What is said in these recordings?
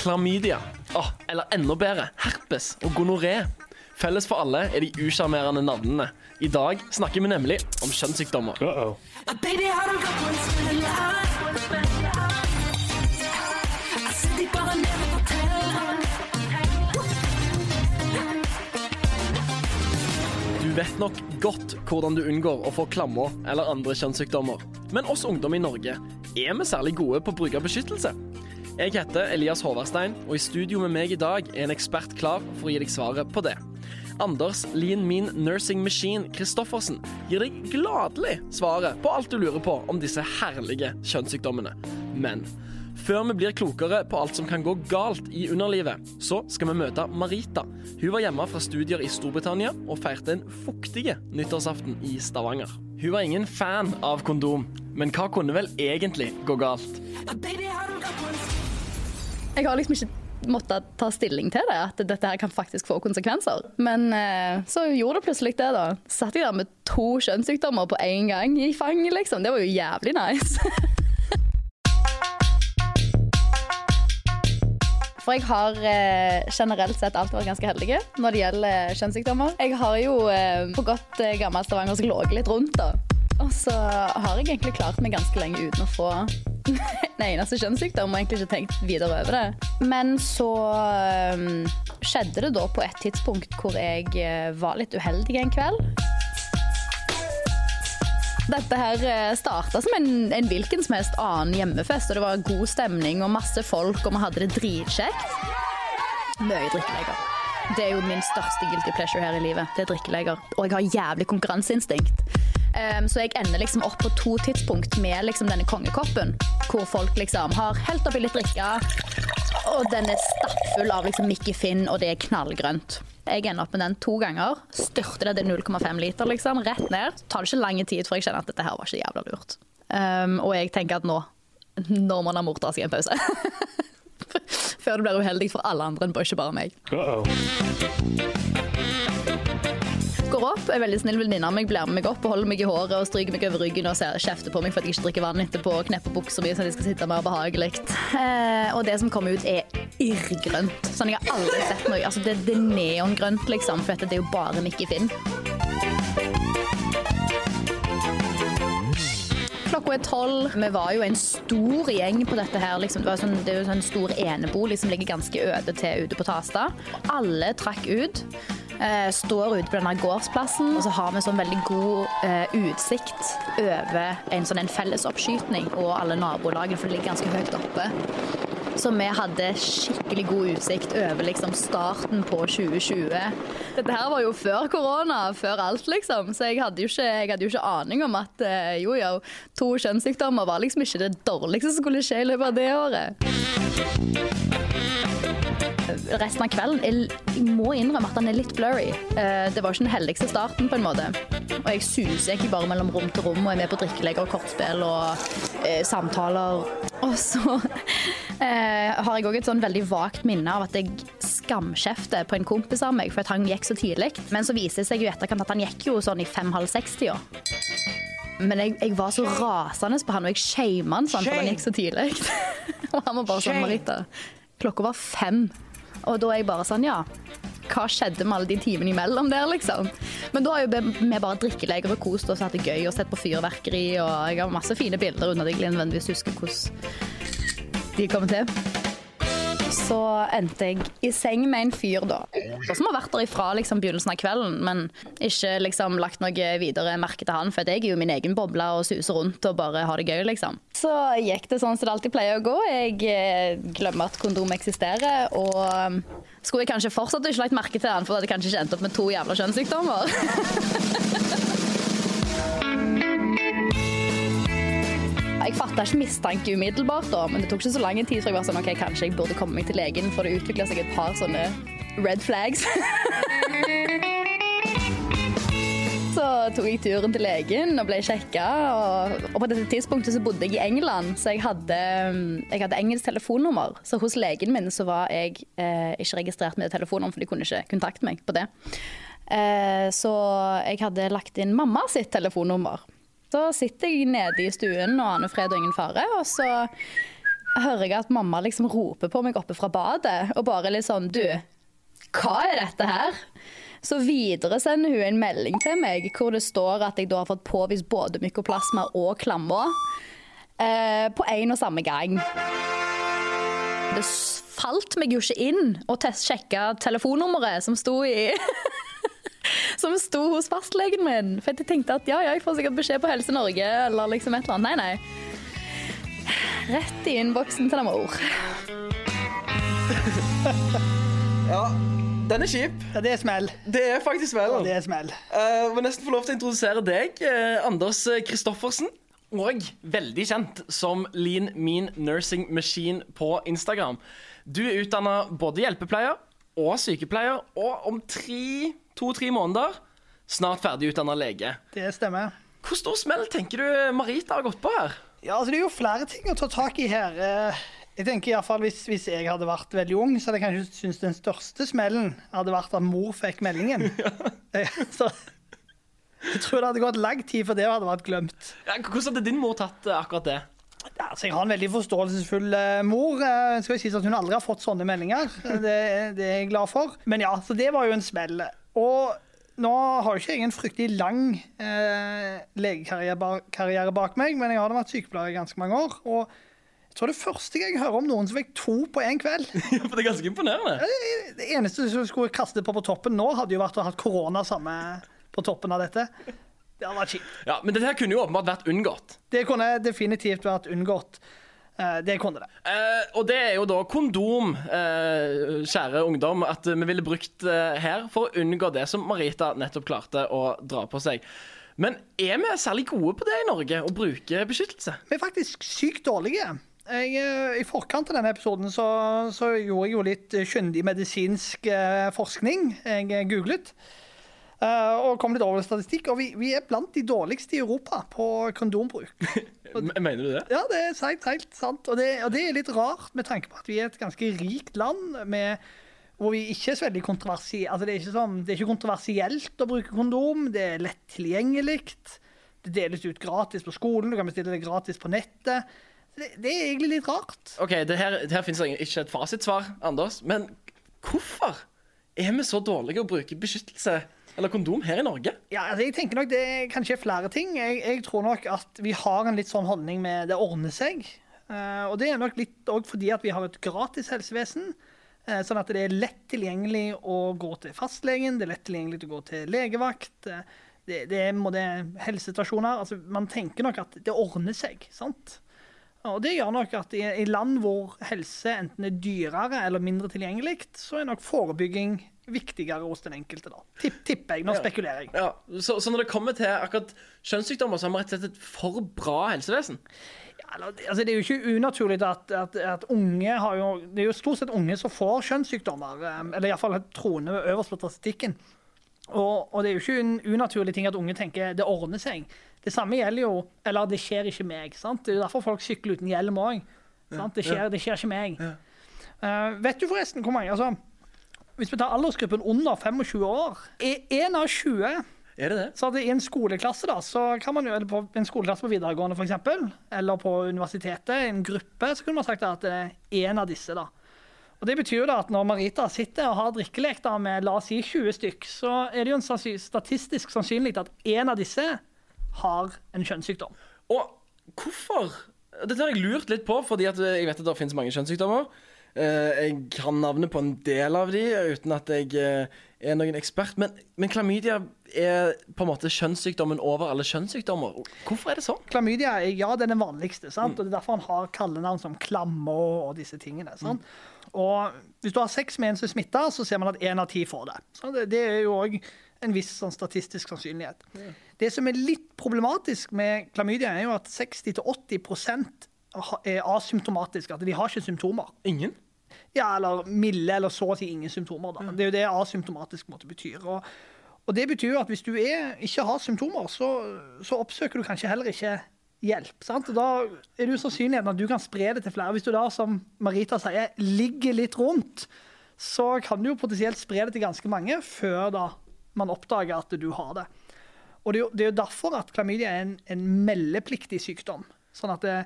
klamydia. Oh, eller enda bedre, herpes og gonoré. Felles for alle er de usjarmerende navnene. I dag snakker vi nemlig om kjønnssykdommer. Uh forteller. Du vet nok godt hvordan du unngår å få klammer eller andre kjønnssykdommer. Men oss ungdom i Norge, er vi særlig gode på å bruke beskyttelse? Jeg heter Elias Håvardstein, og i studio med meg i dag er en ekspert klar for å gi deg svaret på det. Anders Lean Mean Nursing Machine Christoffersen gir deg gladelig svaret på alt du lurer på om disse herlige kjønnssykdommene. Men før vi blir klokere på alt som kan gå galt i underlivet, så skal vi møte Marita. Hun var hjemme fra studier i Storbritannia og feirte en fuktig nyttårsaften i Stavanger. Hun var ingen fan av kondom, men hva kunne vel egentlig gå galt? Baby, har du Jeg har liksom ikke måttet ta stilling til det, at dette her kan faktisk få konsekvenser. Men eh, så gjorde det plutselig det, da. Satt jeg der med to kjønnssykdommer på én gang i fanget, liksom. Det var jo jævlig nice. For jeg har eh, generelt sett alltid vært ganske heldig når det gjelder eh, kjønnssykdommer. Jeg har jo eh, på godt eh, gammelt stavangersk ligget litt rundt, da. Og så har jeg egentlig klart meg ganske lenge uten å få en eneste kjønnssykdom, og egentlig ikke tenkt videre over det. Men så um, skjedde det da på et tidspunkt hvor jeg eh, var litt uheldig en kveld. Dette her starta som en, en hvilken som helst annen hjemmefest, og det var god stemning og masse folk, og vi hadde det dritkjekt. Mye drikkeleger. Det er jo min største guilty pleasure her i livet. Det er drikkeleger. Og jeg har jævlig konkurranseinstinkt. Um, så jeg ender liksom opp på to tidspunkt med liksom denne kongekoppen, hvor folk liksom har helt oppi litt drikke, og den er stappfull av liksom Mickey Finn, og det er knallgrønt. Jeg ender opp med den to ganger. Styrter det til 0,5 liter, liksom, rett ned. Så tar det ikke lang tid før jeg kjenner at dette her var ikke jævla lurt. Um, og jeg tenker at nå, nå må mor ta seg en pause. Før det blir uheldig for alle andre enn ikke bare meg. Går opp, er veldig snill venninne av meg, blir med meg opp og holder meg i håret og stryker meg over ryggen og kjefter på meg for at jeg ikke drikker vann etterpå og knepper buksa mi så de skal sitte mer behagelig. Eh, og det som kommer ut, er irrgrønt. Sånn jeg har aldri sett noe. Altså, det, det er neongrønt, liksom, for dette, det er jo bare Mikki Finn. Klokka er tolv. Vi var jo en stor gjeng på dette her. Liksom. Det, sånn, det, er jo sånn stor enebolig som ligger ganske øde til ute på Tasta. Alle trakk ut. Eh, står ute på denne gårdsplassen, og så har vi sånn veldig god eh, utsikt over en sånn en og alle nabolagene, for det ligger ganske høyt oppe. Så vi hadde skikkelig god utsikt over liksom starten på 2020. Dette her var jo før korona, før alt, liksom. Så jeg hadde jo ikke, hadde jo ikke aning om at eh, jo, jo, to kjønnssykdommer var liksom ikke det dårligste som skulle skje i løpet av det året resten av kvelden Jeg må innrømme at han er litt blurry. Det var ikke den heldigste starten, på en måte. Og jeg suser egentlig bare mellom rom til rom og er med på drikkeleker og kortspill og eh, samtaler. Og så eh, har jeg òg et sånn veldig vagt minne av at jeg skamkjefter på en kompis av meg for at han gikk så tidlig. Men så viser det seg jo etterkant at han gikk jo sånn i fem-halv seks-tida. Men jeg, jeg, var så rasende på han, og jeg shama han sånn for han gikk så tidlig. og han var bare sånn, Marita, klokka var fem. Og da er jeg bare sånn, ja. Hva skjedde med alle de timene imellom der, liksom? Men da har jo vi bare drikkeleger og kost oss og hatt det gøy og sett på fyrverkeri. Og jeg har masse fine bilder under jeg nødvendigvis husker hvordan de kommer til. Så endte jeg i seng med en fyr, da. Som har vært der ifra liksom, begynnelsen av kvelden, men ikke liksom, lagt noe videre merke til han, for jeg er jo min egen boble og suser rundt og bare har det gøy, liksom. Så gikk det sånn som det alltid pleier å gå. Jeg eh, glemmer at kondom eksisterer, og skulle jeg kanskje fortsatt ikke lagt merke til han, for det hadde kanskje ikke endt opp med to jævla kjønnssykdommer. fatta ikke mistanke umiddelbart, da, men det tok ikke så lang tid før jeg var sånn, ok, kanskje jeg burde komme meg til legen, for det utvikla seg et par sånne red flags. så tok jeg turen til legen og ble sjekka. Og, og, på dette tidspunktet så bodde jeg i England, så jeg hadde, jeg hadde engelsk telefonnummer. Så hos legen min så var jeg eh, ikke registrert med telefonnummer, for de kunne ikke kontakte meg på det. Eh, så jeg hadde lagt inn mamma sitt telefonnummer. Så sitter jeg nede i stuen og aner fred og ingen fare, og så hører jeg at mamma liksom roper på meg oppe fra badet, og bare litt sånn Du, hva er dette her? Så videresender hun en melding til meg hvor det står at jeg da har fått påvist både mykoplasma og klamma eh, på en og samme gang. Det falt meg jo ikke inn å sjekke telefonnummeret som sto i Som sto hos fastlegen min. For jeg tenkte at ja, ja, jeg får sikkert beskjed på Helse Norge eller liksom et eller annet. Nei, nei. Rett i innboksen til Amor. mor. Ja, den er kjip. Ja, det er smell. Det er faktisk smell. Ja, Det er smell. Jeg må nesten få lov til å introdusere deg, uh, Anders Kristoffersen. Og veldig kjent som Lean Mean Nursing Machine på Instagram. Du er utdanna både hjelpepleier og sykepleier, og om tre, to-tre måneder snart ferdig utdanna lege. Det stemmer. Hvor stor smell tenker du Marita har gått på her? Ja, altså Det er jo flere ting å ta tak i her. Eh, Jeg tenker i hvert fall hvis, hvis jeg hadde vært veldig ung, så hadde jeg kanskje syntes den største smellen hadde vært at mor fikk meldingen. Ja. Så jeg tror det hadde gått lang tid før det hadde vært glemt. Ja, hvordan hadde din mor tatt eh, akkurat det? Altså, jeg har en veldig forståelsesfull eh, mor. Eh, skal si at Hun aldri har fått sånne meldinger. Eh, Det, det er jeg glad for. Men ja, så det var jo en smell. Og nå har jo ikke jeg en fryktelig lang eh, legekarriere bak meg, men jeg har vært sykepleier i ganske mange år. Og jeg tror det første jeg hører om noen som fikk to på én kveld For det er ganske imponerende. Det eneste som skulle kaste på på toppen nå, hadde jo vært å ha korona samme på toppen av dette. Det hadde vært kjipt. Ja, Men dette kunne jo åpenbart vært unngått. Det kunne definitivt vært unngått. Eh, Det kunne det. Eh, og det er jo da kondom, eh, kjære ungdom, at vi ville brukt eh, her for å unngå det som Marita nettopp klarte å dra på seg. Men er vi særlig gode på det i Norge, å bruke beskyttelse? Vi er faktisk sykt dårlige. Jeg, eh, I forkant av denne episoden så, så gjorde jeg jo litt kyndig medisinsk eh, forskning. Jeg googlet. Eh, og kom litt over statistikk. Og vi, vi er blant de dårligste i Europa på kondombruk. Mener du det? Ja, det er helt, helt sant. Og det, og det er litt rart med tanke på at vi er et ganske rikt land med, hvor vi ikke er så veldig kontroversi, altså det, er ikke sånn, det er ikke kontroversielt å bruke kondom. Det er lett tilgjengelig. Det deles ut gratis på skolen. Du kan bestille det gratis på nettet. Det, det er egentlig litt rart. OK, det her, det her finnes ikke et fasitsvar, Anders. Men hvorfor er vi så dårlige å bruke beskyttelse eller kondom her i Norge? Ja, altså jeg tenker nok Det er kanskje flere ting. Jeg, jeg tror nok at vi har en litt sånn holdning med det ordner seg. Uh, og det er nok litt òg fordi at vi har et gratis helsevesen. Uh, sånn at det er lett tilgjengelig å gå til fastlegen, det er lett tilgjengelig å gå til legevakt. Uh, det, det er det, helsestasjoner. Altså, man tenker nok at det ordner seg. sant? Og det gjør nok at i, i land hvor helse enten er dyrere eller mindre tilgjengelig, så er nok forebygging viktigere hos den enkelte. da. Tipp, tipper jeg. Nå spekulerer jeg. Ja, så, så når det kommer til akkurat kjønnssykdommer, så har vi rett og slett et for bra helsevesen? Ja, altså, det er jo ikke unaturlig at, at, at unge har jo Det er jo stort sett unge som får kjønnssykdommer, eh, eller iallfall troende øverst på statistikken. Og, og det er jo ikke en unaturlig ting at unge tenker det ordner seg. Det samme gjelder jo Eller det skjer ikke meg. sant? Det er jo derfor folk sykler uten hjelm òg. Det, det skjer ikke meg. Uh, vet du forresten hvor mange altså, Hvis vi tar aldersgruppen under 25 år er Én av 20 Er det det? så i en skoleklasse da, så kan man jo, eller på en skoleklasse på videregående for eksempel, eller på universitetet, en gruppe, så kunne man sagt at det er en av disse da. Og det betyr jo da at når Marita sitter og har drikkelek da med, la oss si 20 stykk, så er det jo en statistisk sannsynlig at en av disse har en kjønnssykdom. Og hvorfor? Dette har jeg lurt litt på, fordi at jeg vet at det finnes mange kjønnssykdommer. Eh, Jeg kan navnet på en del av de uten at jeg eh, er noen ekspert. Men, men klamydia er på en måte kjønnssykdommen over alle kjønnssykdommer. Hvorfor er det sånn? Klamydia ja, den er den vanligste, sant? og det er derfor han har kallenavn som klamme og disse tingene. Sant? Og hvis du har sex med en som er smitta, så ser man at én av ti får det. Så det, det er jo òg en viss sånn statistisk sannsynlighet. Det som er litt problematisk med klamydia, er jo at 60-80 er asymptomatiske. At de har ikke symptomer. Ingen? Ja, eller milde, eller så å si ingen symptomer. Da. Det er jo det asymptomatisk måte betyr. Og, og det betyr jo at hvis du er, ikke har symptomer, så, så oppsøker du kanskje heller ikke hjelp. Sant? Og da er det jo sannsynligheten at du kan spre det til flere. Hvis du da, som Marita sier, ligger litt rundt, så kan du jo potensielt spre det til ganske mange før da man oppdager at du har det. Og det er jo, det er jo derfor at klamydia er en, en meldepliktig sykdom. Sånn at det,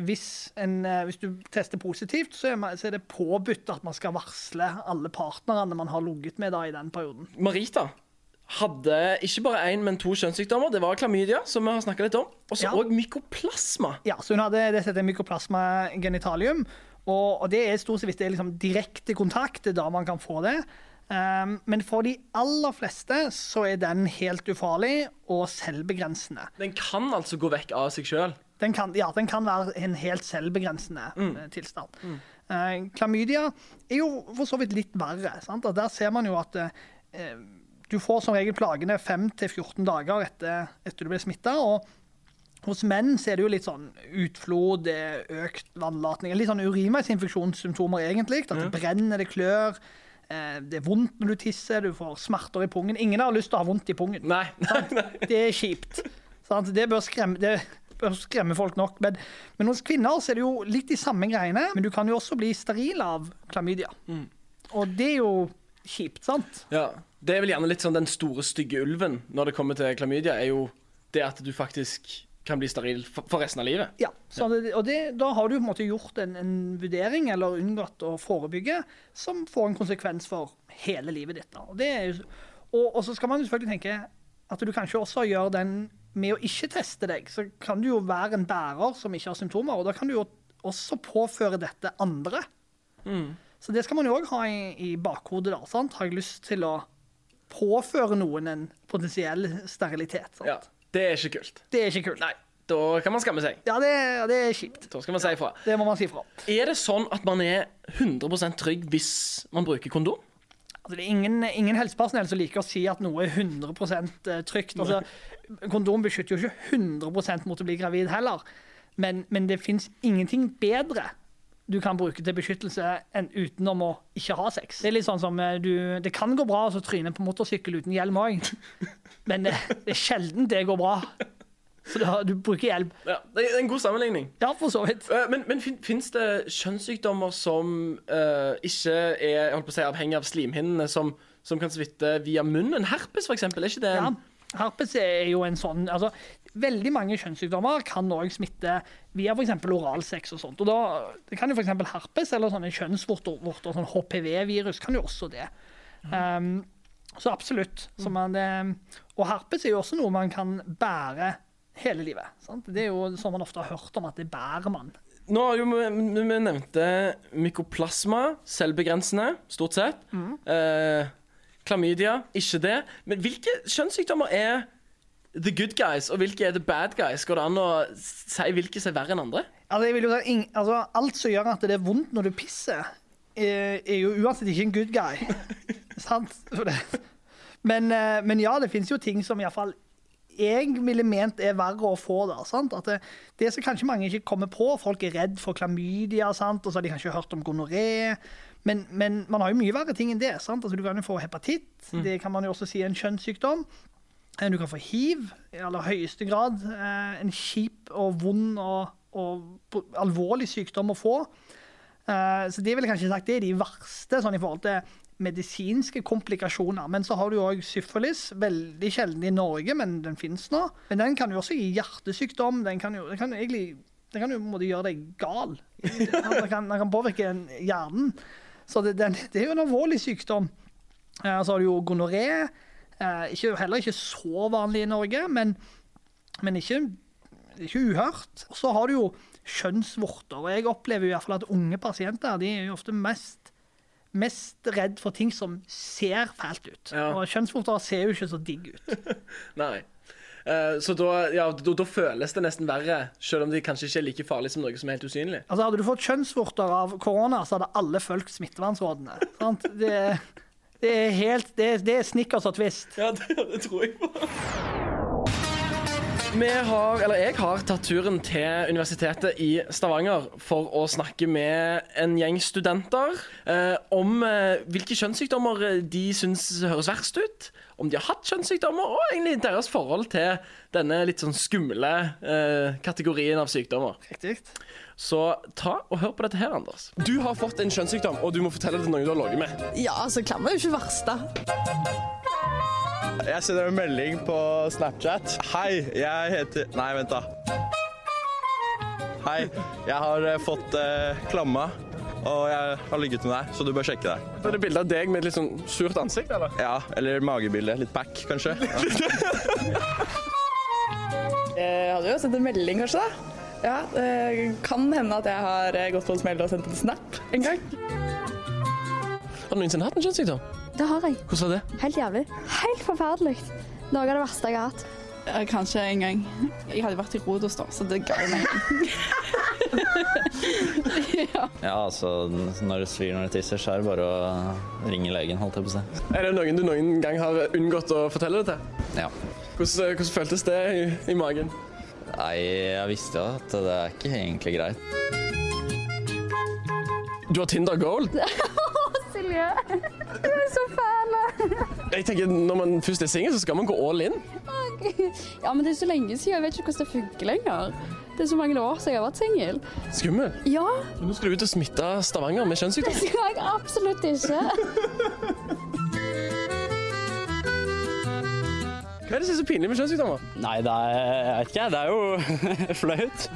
hvis, en, eh, hvis du tester positivt, så er, det påbudt at man skal varsle alle partnerne man har ligget med da, i den perioden. Marita hadde ikke bare én, men to kjønnssykdommer. Det var klamydia, som vi har snakka litt om, og så Ja. mykoplasma. Ja, så hun hadde det heter mykoplasma genitalium, og, og det er stort sett hvis det er liksom direkte kontakt, det er da man kan få det. Um, men for de aller fleste så er den helt ufarlig og selvbegrensende. Den kan altså gå vekk av seg sjøl. Den kan, ja, den kan være en helt selvbegrensende mm. tilstand. Eh, klamydia er jo for så vidt litt verre. Sant? Og der ser man jo at eh, du får som regel plagene 5-14 dager etter, etter du ble smitta. Hos menn er det jo litt sånn utflod, økt vannlatning. Litt sånn urinveisinfeksjonssymptomer, egentlig. At det brenner, det klør. eh, Det er vondt når du tisser, du får smerter i pungen. Ingen har lyst til å ha vondt i pungen. Nei. nei, nei. Det er kjipt. Det bør skremme, det skremme folk nok. Men, men hos kvinner så er det jo litt de samme greiene. Men du kan jo også bli steril av klamydia. Og det er jo kjipt, sant? Ja. Det er vel gjerne litt sånn den store, stygge ulven når det kommer til klamydia, er jo det at du faktisk kan bli steril for resten av livet. Ja, så det, og det, Da har du på en måte gjort en, en vurdering eller unngått å forebygge som får en konsekvens for hele livet ditt. Og, det jo- og, og så skal man selvfølgelig tenke at du kanskje også gjør den med å ikke teste deg, så kan du jo være en bærer som ikke har symptomer, og da kan du jo også påføre dette andre. Så det skal man jo òg ha i, i bakhodet. da, sant? Har jeg lyst til å påføre noen en potensiell sterilitet? Sant? Ja. Det er ikke kult. Det er ikke kult. Nei, da kan man skamme seg. Ja, det, det er kjipt. Da skal man si ifra. Det må man si fra. Er det sånn at man er 100% trygg hvis man bruker kondom? Altså, det er ingen, ingen helsepersonell som liker å si at noe er 100% trygt. Altså, kondom beskytter jo ikke 100% mot å bli gravid heller. Men, men det fins ingenting bedre du kan bruke til beskyttelse enn utenom å ikke ha sex. Det er litt sånn som eh, du, det kan gå bra å tryne på motorsykkel uten hjelm òg, men det, det er sjelden det går bra. Så da, du bruker hjelm. Ja, Det er en god sammenligning. Ja, for så vidt. Eh, Men, men fin, fins det kjønnssykdommer som uh, ikke er jeg holdt på å si, avhengig av slimhinnene, som, som kan smitte via munnen? Herpes, eksempel, er ikke det Ja, herpes er jo en sånn altså, Veldig mange kjønnssykdommer kan òg smitte via f.eks. oralsex og sånt. Og da, det kan jo f.eks. herpes eller sånne kjønnsvorter, sånn HPV-virus, kan jo også det. Um, så absolutt. Så man, det, og herpes er jo også noe man kan bære hele livet. Sant? Det er jo sånn man ofte har hørt om, at det bærer man. Nå har jo vi, vi nevnte mykoplasma, selvbegrensende, stort sett. Eh, klamydia, ikke det. Men hvilke kjønnssykdommer er the good guys, og hvilke er the bad guys? Går det an å si hvilke som er verre enn andre? Altså, si, altså, alt som gjør at det er vondt når du pisser, er, er jo uansett ikke en good guy. Sant? Men, eh, men ja, det finnes jo ting som iallfall jeg ville ment er verre å få. da, sant? At det, det som kanskje mange ikke kommer på, folk er redd for klamydia, sant? og så har de kanskje hørt om gonoré. Men, men man har jo mye verre ting enn det. sant? Altså, du kan jo få hepatitt, det kan man jo også si er en kjønnssykdom. Eh, Du kan få hiv, i aller høyeste grad. Eh, En kjip og vond og, og alvorlig sykdom å få. Eh, Så det vil jeg kanskje sagt det er de verste sånn i forhold til medisinske komplikasjoner. Men så har du òg syfilis. Veldig sjelden i Norge, men den fins nå. Men den kan jo også gi hjertesykdom. Den kan jo, den kan egentlig den kan jo måte gjøre deg gal. Den kan, den kan påvirke hjernen. Så det, den, det er jo en alvorlig sykdom. Eh, Så har du jo gonoré. Eh, ikke, heller ikke så vanlig i Norge, men, men ikke, ikke uhørt. Og så har du jo kjønnsvorter. og Jeg opplever jo i hvert fall at unge pasienter de er jo ofte mest, mest redd for ting som ser fælt ut. Ja. Og kjønnsvorter ser jo ikke så digg ut. Nei. Eh, så da, ja, da, da føles det nesten verre, selv om de kanskje ikke er like farlige som noe som er helt usynlig. Altså Hadde du fått kjønnsvorter av korona, så hadde alle fulgt smittevernrådene. Sant? Det, det er helt Det, det er snickers og twist. Ja, det, det tror jeg på. Vi har, eller jeg har tatt turen til Universitetet i Stavanger for å snakke med en gjeng studenter eh, om eh, hvilke kjønnssykdommer de syns høres verst ut, om de har hatt kjønnssykdommer, og egentlig deres forhold til denne litt sånn skumle eh, kategorien av sykdommer. Riktig. Så ta og hør på dette her, Anders. Du har fått en kjønnssykdom, og du må fortelle det til noen du har ligget med. Ja, altså klammer er jo ikke verste. Jeg sender en melding på Snapchat. Hei, jeg heter Nei, vent, da. Hei, jeg har eh, fått eh, klamma, og jeg har ligget med deg, så du bør sjekke deg. Så er det bilde av deg med et litt sånn surt ansikt, eller? Ja, eller magebilde. Litt pack, kanskje. Ja. Jeg hadde jo sendt en melding, kanskje. da. Ja, Det kan hende at jeg har eh, gått på en smell og sendt en snap en gang. Har du noensinne hatt en kjønnssykdom? Det har jeg. Hvordan var det? Helt jævlig. Helt forferdelig. Noe av det verste jeg har hatt. Ja, Kanskje en gang. Jeg hadde vært i Rodos da, så det ga jo mening. Ja, altså når det svir når det tisser, så er det bare å ringe legen, holdt jeg på å si. Er det noen du noen gang har unngått å fortelle det til? Ja. Hvordan, hvordan føltes det i, i magen? Nei, jeg visste jo at det er ikke egentlig greit. Du har Tinder Gold? Silje, du er så fæl. Jeg tenker, Når man først er singel, så skal man gå all in. Ja, men det er så lenge siden. Jeg vet ikke hvordan det funker lenger. Det er så mange år siden jeg har vært singel. Skummel. Ja, Nå skal du ut og smitte Stavanger med kjønnssykdom. det skal jeg absolutt ikke. Hva er det som er så pinlig med kjønnssykdommer? Nei, det er, jeg vet ikke, det er jo flaut.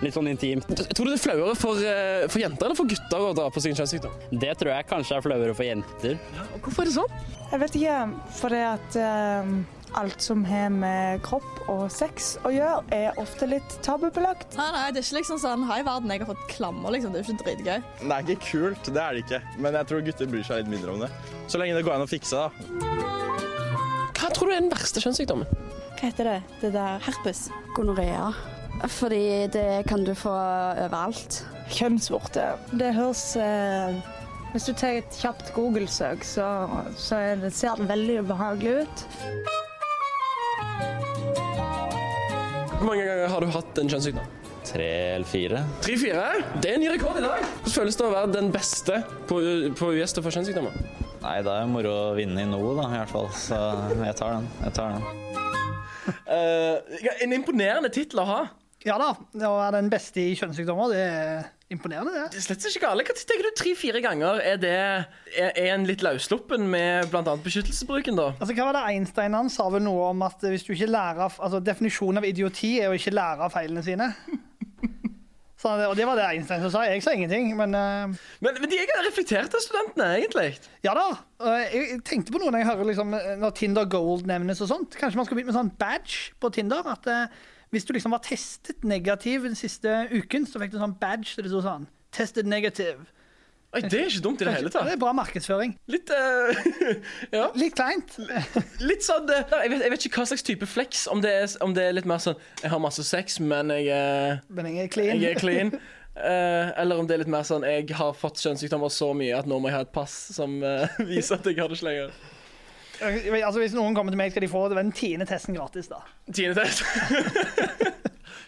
Litt sånn intimt. Tror du det er flauere for, eh, for jenter eller for gutter å dra på sin kjønnssykdom? Det tror jeg kanskje er flauere for jenter. Og Hvorfor er det sånn? Jeg vet ikke, for at eh, alt som har med kropp og sex å gjøre, er ofte litt tabubelagt. Nei, nei, det er ikke liksom sånn Hei, verden, jeg har fått klammer, liksom. Det er jo ikke dritgøy. Det er ikke kult, det er det ikke. Men jeg tror gutter bryr seg litt mindre om det. Så lenge det går an å fikse, da. Hva tror du er den verste kjønnssykdommen? Hva heter det? Det der Herpes. Gonorea. Fordi det kan du få overalt. kjønnsvorte. Det høres eh, Hvis du tar et kjapt Google-søk, så, så er det, ser det veldig ubehagelig ut. Hvor mange ganger har du hatt en kjønnssykdom? Tre eller fire? Tre-fire? Det er en ny rekord i dag. Hvordan føles det å være den beste på, på US til å få kjønnssykdommer? Nei, det er moro å vinne i noe, da, i hvert fall. Så jeg tar den. Jeg tar den. Uh, en imponerende tittel å ha. Ja da, å være den beste i kjønnssykdommer, det er imponerende, det. Det er slett ikke gale. Hva tenker du tre-fire ganger? Er det er, er en litt løssluppen med bl.a. beskyttelsesbruken, da? Altså, hva var det Einstein han sa vel noe om at hvis du ikke lærer altså Definisjonen av idioti er å ikke lære av feilene sine. Så, og det var det Einstein som sa. Jeg sa ingenting, men uh, Men, men de er reflekterte, studentene, egentlig. ja da. Jeg jeg tenkte på noe når jeg hører liksom, når Tinder Gold nevnes og sånt. Kanskje man skal begynne med sånn badge på Tinder. At uh, hvis du liksom var testet negativ den siste uken, så fikk du sånn badge der det sto sånn Tested negative. Oi, det er ikke dumt i det hele tatt. Det er bra markedsføring. Litt uh, Ja. Litt kleint. Litt sånn eh, jeg vet, jeg vet ikke hva slags type flex. Om det, er, om det er litt mer sånn Jeg har masse sex, men jeg, eh, Men jeg er clean. jeg er clean. Uh, eller om det er litt mer sånn Jeg har fått kjønnssykdommer så mye at nå må jeg ha et pass som uh, viser at jeg har det ikke lenger. Altså, hvis noen kommer til meg, skal de få den tiende testen gratis. da. Tiende test.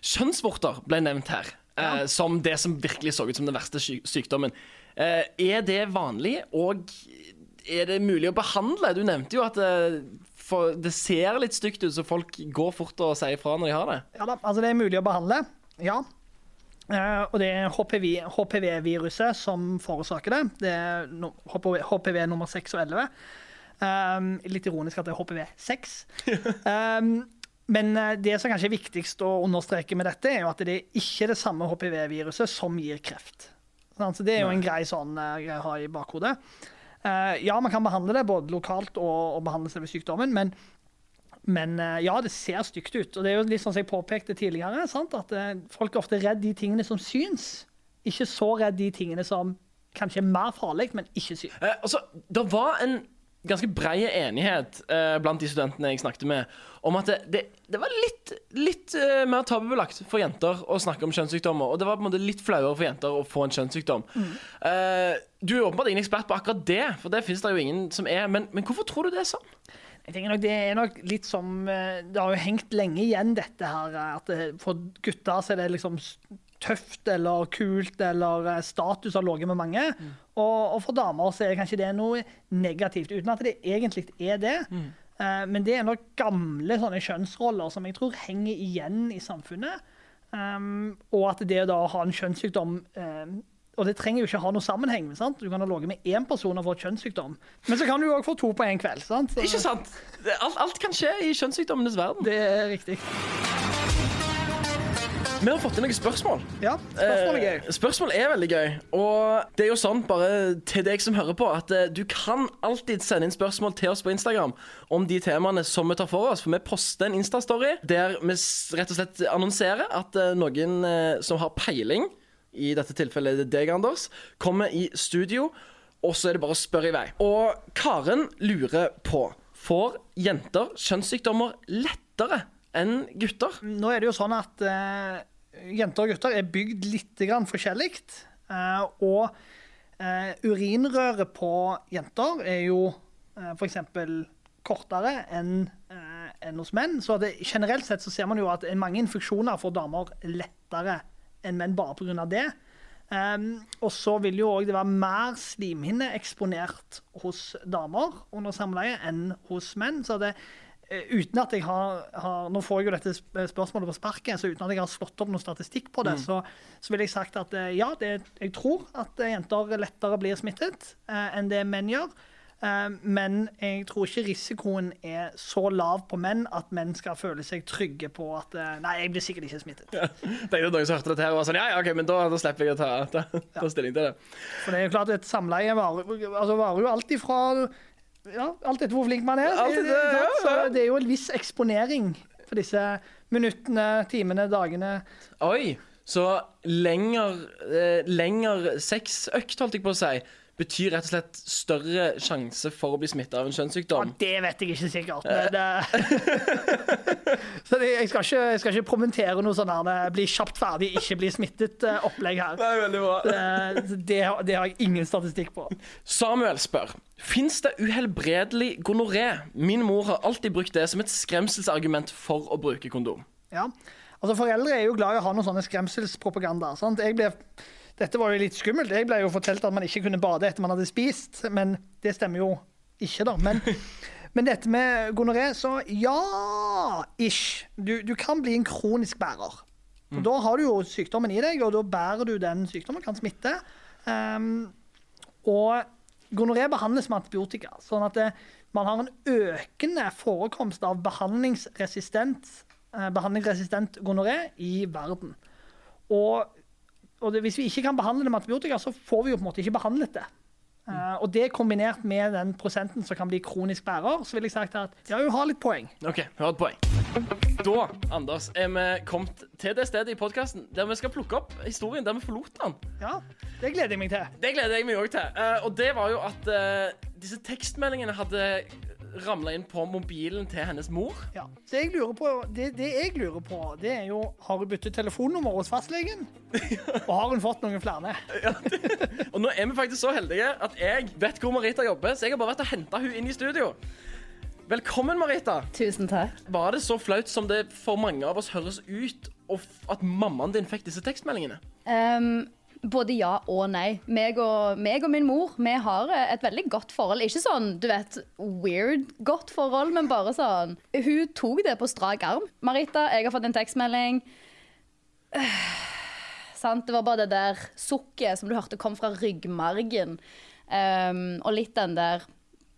Kjønnsvorter ble nevnt her ja. som det som virkelig så ut som den verste sy sykdommen. Eh, er det vanlig, og er det mulig å behandle? Du nevnte jo at eh, det ser litt stygt ut, så folk går fort og sier ifra når de har det. Ja da, altså Det er mulig å behandle, ja. Eh, og det er HPV HPV-viruset som forårsaker det. Det er HPV, HPV nummer 6 og 11. Um, litt ironisk at det er HPV6. um, men eh, det som kanskje er viktigst å understreke med dette, er jo at det er ikke det samme HPV-viruset som gir kreft. Sant? Så Det er jo en grei sånn greie å ha i bakhodet. Eh, ja, man kan behandle det både lokalt og, og behandle selve sykdommen, men men eh, ja, det ser stygt ut. Og det er jo litt sånn som jeg påpekte tidligere, sant? at eh, folk er ofte redd de tingene som syns. Ikke så redd de tingene som kanskje er mer farlig, men ikke syns. Eh, altså, det var en ganske brei enighet eh, blant de studentene jeg snakket med, om at det, det, det var litt, litt eh, mer tabubelagt for jenter å snakke om kjønnssykdommer. Og det var på en måte litt flauere for jenter å få en kjønnssykdom. Eh, du er åpenbart ingen ekspert på akkurat det, for det finnes det jo ingen som er. Men, men hvorfor tror du det er sånn? Jeg tenker nok Det er nok litt som eh, Det har jo hengt lenge igjen, dette her. eh, At for gutter så er det liksom tøft eller kult eller eh, status har ligget med mange. Og, og for damer så er kanskje det noe negativt, uten at det egentlig er det. Eh, Men det er nok gamle sånne kjønnsroller som jeg tror henger igjen i samfunnet. Um, og at det da å ha en kjønnssykdom um, Og det trenger jo ikke ha noe sammenheng. Sant? Du kan ha ligget med én person og fått kjønnssykdom, men så kan du òg få to på én kveld. Sant? Så- Ikke sant? Alt, alt kan skje i kjønnssykdommenes verden. Det er riktig. Vi har fått inn noen spørsmål. Ja, spørsmålet er gøy. Eh, spørsmål er veldig gøy. Og det er jo sånn, bare til deg som hører på, at eh, du kan alltid sende inn spørsmål til oss på Instagram om de temaene som vi tar for oss. For vi poster en Insta-story der vi s- rett og slett annonserer at eh, noen eh, som har peiling, i dette tilfellet er det deg, Anders, kommer i studio, og så er det bare å spørre i vei. Og Karen lurer på Får jenter kjønnssykdommer lettere enn gutter? Nå er det jo sånn at eh, jenter og gutter er bygd litt forskjellig. eh, og eh, urinrøret på jenter er jo uh, f.eks. kortere enn eh, enn hos menn. Så det, generelt sett så ser man jo at mange infeksjoner får damer lettere enn menn bare pga. det. Um, og så vil jo òg det være mer slimhinne eksponert hos damer under samleie enn hos menn. Så det, eh, uten at jeg har, har Nå får jeg jo dette spørsmålet på sparket, så uten at jeg har slått opp noen statistikk på det, Mm. så, så vil jeg sagt at eh, ja, det, jeg tror at eh, jenter lettere blir smittet eh, enn det menn gjør. Eh, Men jeg tror ikke risikoen er så lav på menn at menn skal føle seg trygge på at eh, Nei, jeg blir sikkert ikke smittet. Tenkte er noen som hørte dette her og var sånn Ja, ja, OK, men da, da slipper jeg å ta, ta, ta stilling til det. For det er jo klart et samleie varer, altså varer jo alt fra ja, Alt etter hvor flink man er. Sant? ja, Så ja. det er jo en viss eksponering for disse minuttene, timene, dagene. Oi, så lenger, eh, lenger sexøkt, holdt jeg på å si, betyr rett og slett større sjanse for å bli smitta av en kjønnssykdom? Det vet jeg ikke sikkert. Det, så jeg, skal ikke, jeg skal ikke promentere noe sånn her eh, 'bli kjapt ferdig, ikke bli smittet'-opplegg her. Det er veldig bra. Det, det, har- det har jeg ingen statistikk på. Samuel spør Fins det uhelbredelig gonoré. Min mor har alltid brukt det som et skremselsargument for å bruke kondom. Ja. Altså, foreldre er jo glad i å ha noen sånne skremselspropaganda. Sant? Jeg ble, dette var jo litt skummelt. Jeg ble jo fortalt at man ikke kunne bade etter man hadde spist, men det stemmer jo ikke, da. Men, men dette med gonoré, så ja ish. Du, du kan bli en kronisk bærer. Og Da har du jo sykdommen i deg, og da bærer du den sykdommen, kan smitte. Um, og gonoré behandles med antibiotika, sånn at det, man har en økende forekomst av behandlingsresistent, eh, behandlingsresistent gonoré i verden. Og, og det, hvis vi ikke kan behandle det med antibiotika, så får vi jo på en måte ikke behandlet det. Uh, og det kombinert med den prosenten som kan bli kronisk bærer, så vil jeg sagt at ja, hun har litt poeng. OK, hun har et poeng. Da, Anders, er vi kommet til det stedet i podkasten der vi skal plukke opp historien der vi forlot den. Ja, det gleder jeg meg til. Det gleder jeg meg òg til. Uh, og det var jo at uh, disse tekstmeldingene hadde ramla inn på mobilen til hennes mor. Ja. Det jeg lurer på, det, det jeg lurer på, det er jo Har hun byttet telefonnummer hos fastlegen? Og har hun fått noen flere? Og nå er vi faktisk så heldige at jeg vet hvor Marita jobber, så jeg har bare vært og henta hun inn i studio. Velkommen, Marita. Tusen takk. Var det så flaut som det for mange av oss høres ut, at mammaen din fikk disse tekstmeldingene? Ehm, både ja og nei. Meg og, meg og min mor vi har eh, et veldig godt forhold. Ikke sånn du vet, weird godt forhold, men bare sånn Hun tok det på strak arm. Marita, jeg har fått en tekstmelding. Øh, sant? Det var bare det der sukket som du hørte kom fra ryggmargen. Um, og litt den der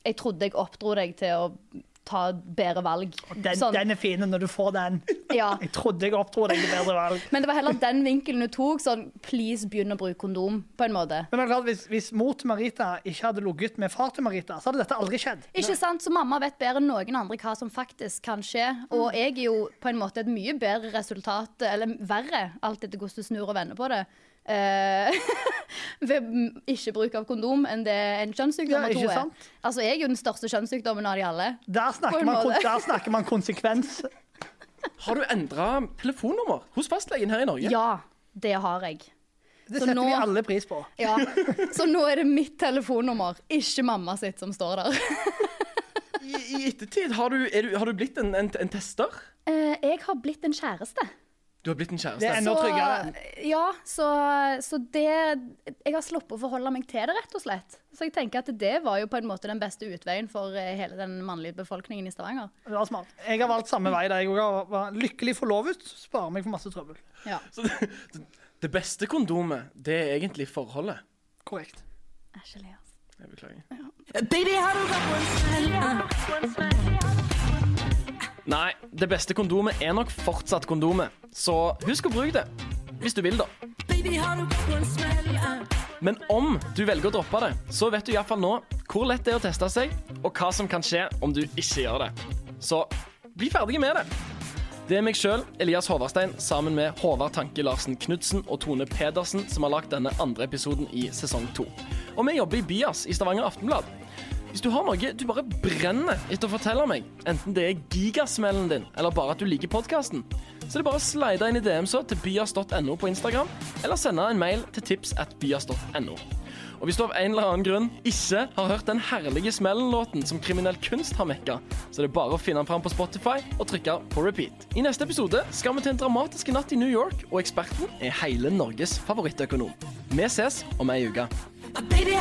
Jeg trodde jeg oppdro deg til å ta bedre valg. Den, Sånn. den er fin når du får den. Ja. Jeg trodde jeg oppdro deg til bedre valg. Men det var heller den vinkelen du tok. Sånn, please begynn å bruke kondom, på en måte. Men det er klart, hvis, hvis mor til Marita ikke hadde ligget med far til Marita, så hadde dette aldri skjedd. Ikke sant? Så mamma vet bedre enn noen andre hva som faktisk kan skje. Og jeg er jo på en måte et mye bedre resultat, eller verre, alt etter hvordan du snur og vender på det. Eh, ved ikke bruk av kondom enn det en kjønnssykdom Ja, to er. Altså, jeg er jo den største kjønnssykdommen av de alle. Der snakker, man, der snakker man konsekvens. Har du endra telefonnummer hos fastlegen her i Norge? Ja, det har jeg. Det setter nå- vi alle pris på. Ja. Så nå er det mitt telefonnummer, ikke mamma sitt, som står der. I, I ettertid, har du, er du, har du blitt en, en, en tester? Eh, jeg har blitt en kjæreste. Du har blitt en kjæreste? Det er enda Så- tryggere. Ja, så, så det Jeg har sluppet å forholde meg til det, rett og slett. Så jeg tenker at det var jo på en måte den beste utveien for eh, hele den mannlige befolkningen i Stavanger. Det var smart. Jeg har valgt samme vei. der Jeg òg var lykkelig forlovet. Sparer meg for masse trøbbel. Ja, Så det, det beste kondomet, det er egentlig forholdet. Korrekt. Æsj, Elias. Jeg beklager. Baby, har du gått på en smell? Nei, det beste kondomet er nok fortsatt kondomet. Så husk å bruke det. Hvis du vil, da. Men om du velger å droppe det, så vet du iallfall nå hvor lett det er å teste seg, og hva som kan skje om du ikke gjør det. Så bli ferdig med det. Det er meg sjøl, Elias Håvarstein, sammen med Håvard Tanke Larsen Knutsen og Tone Pedersen, som har lagd denne andre episoden i sesong to. Og vi jobber i Bias i Stavanger Aftenblad. Hvis du har noe du bare brenner etter å fortelle meg, enten det er gigasmellen din, eller bare at du liker podkasten, så er det bare å slide inn i DM-så til byas.no på Instagram, eller sende en mail til tips at byas.no. Og hvis du av en eller annen grunn ikke har hørt den herlige Smellen-låten som Kriminell Kunst har mekka, så er det bare å finne den fram på Spotify og trykke på repeat. I neste episode skal vi til en dramatisk natt i New York, og eksperten er hele Norges favorittøkonom. Vi ses om ei uke. Baby,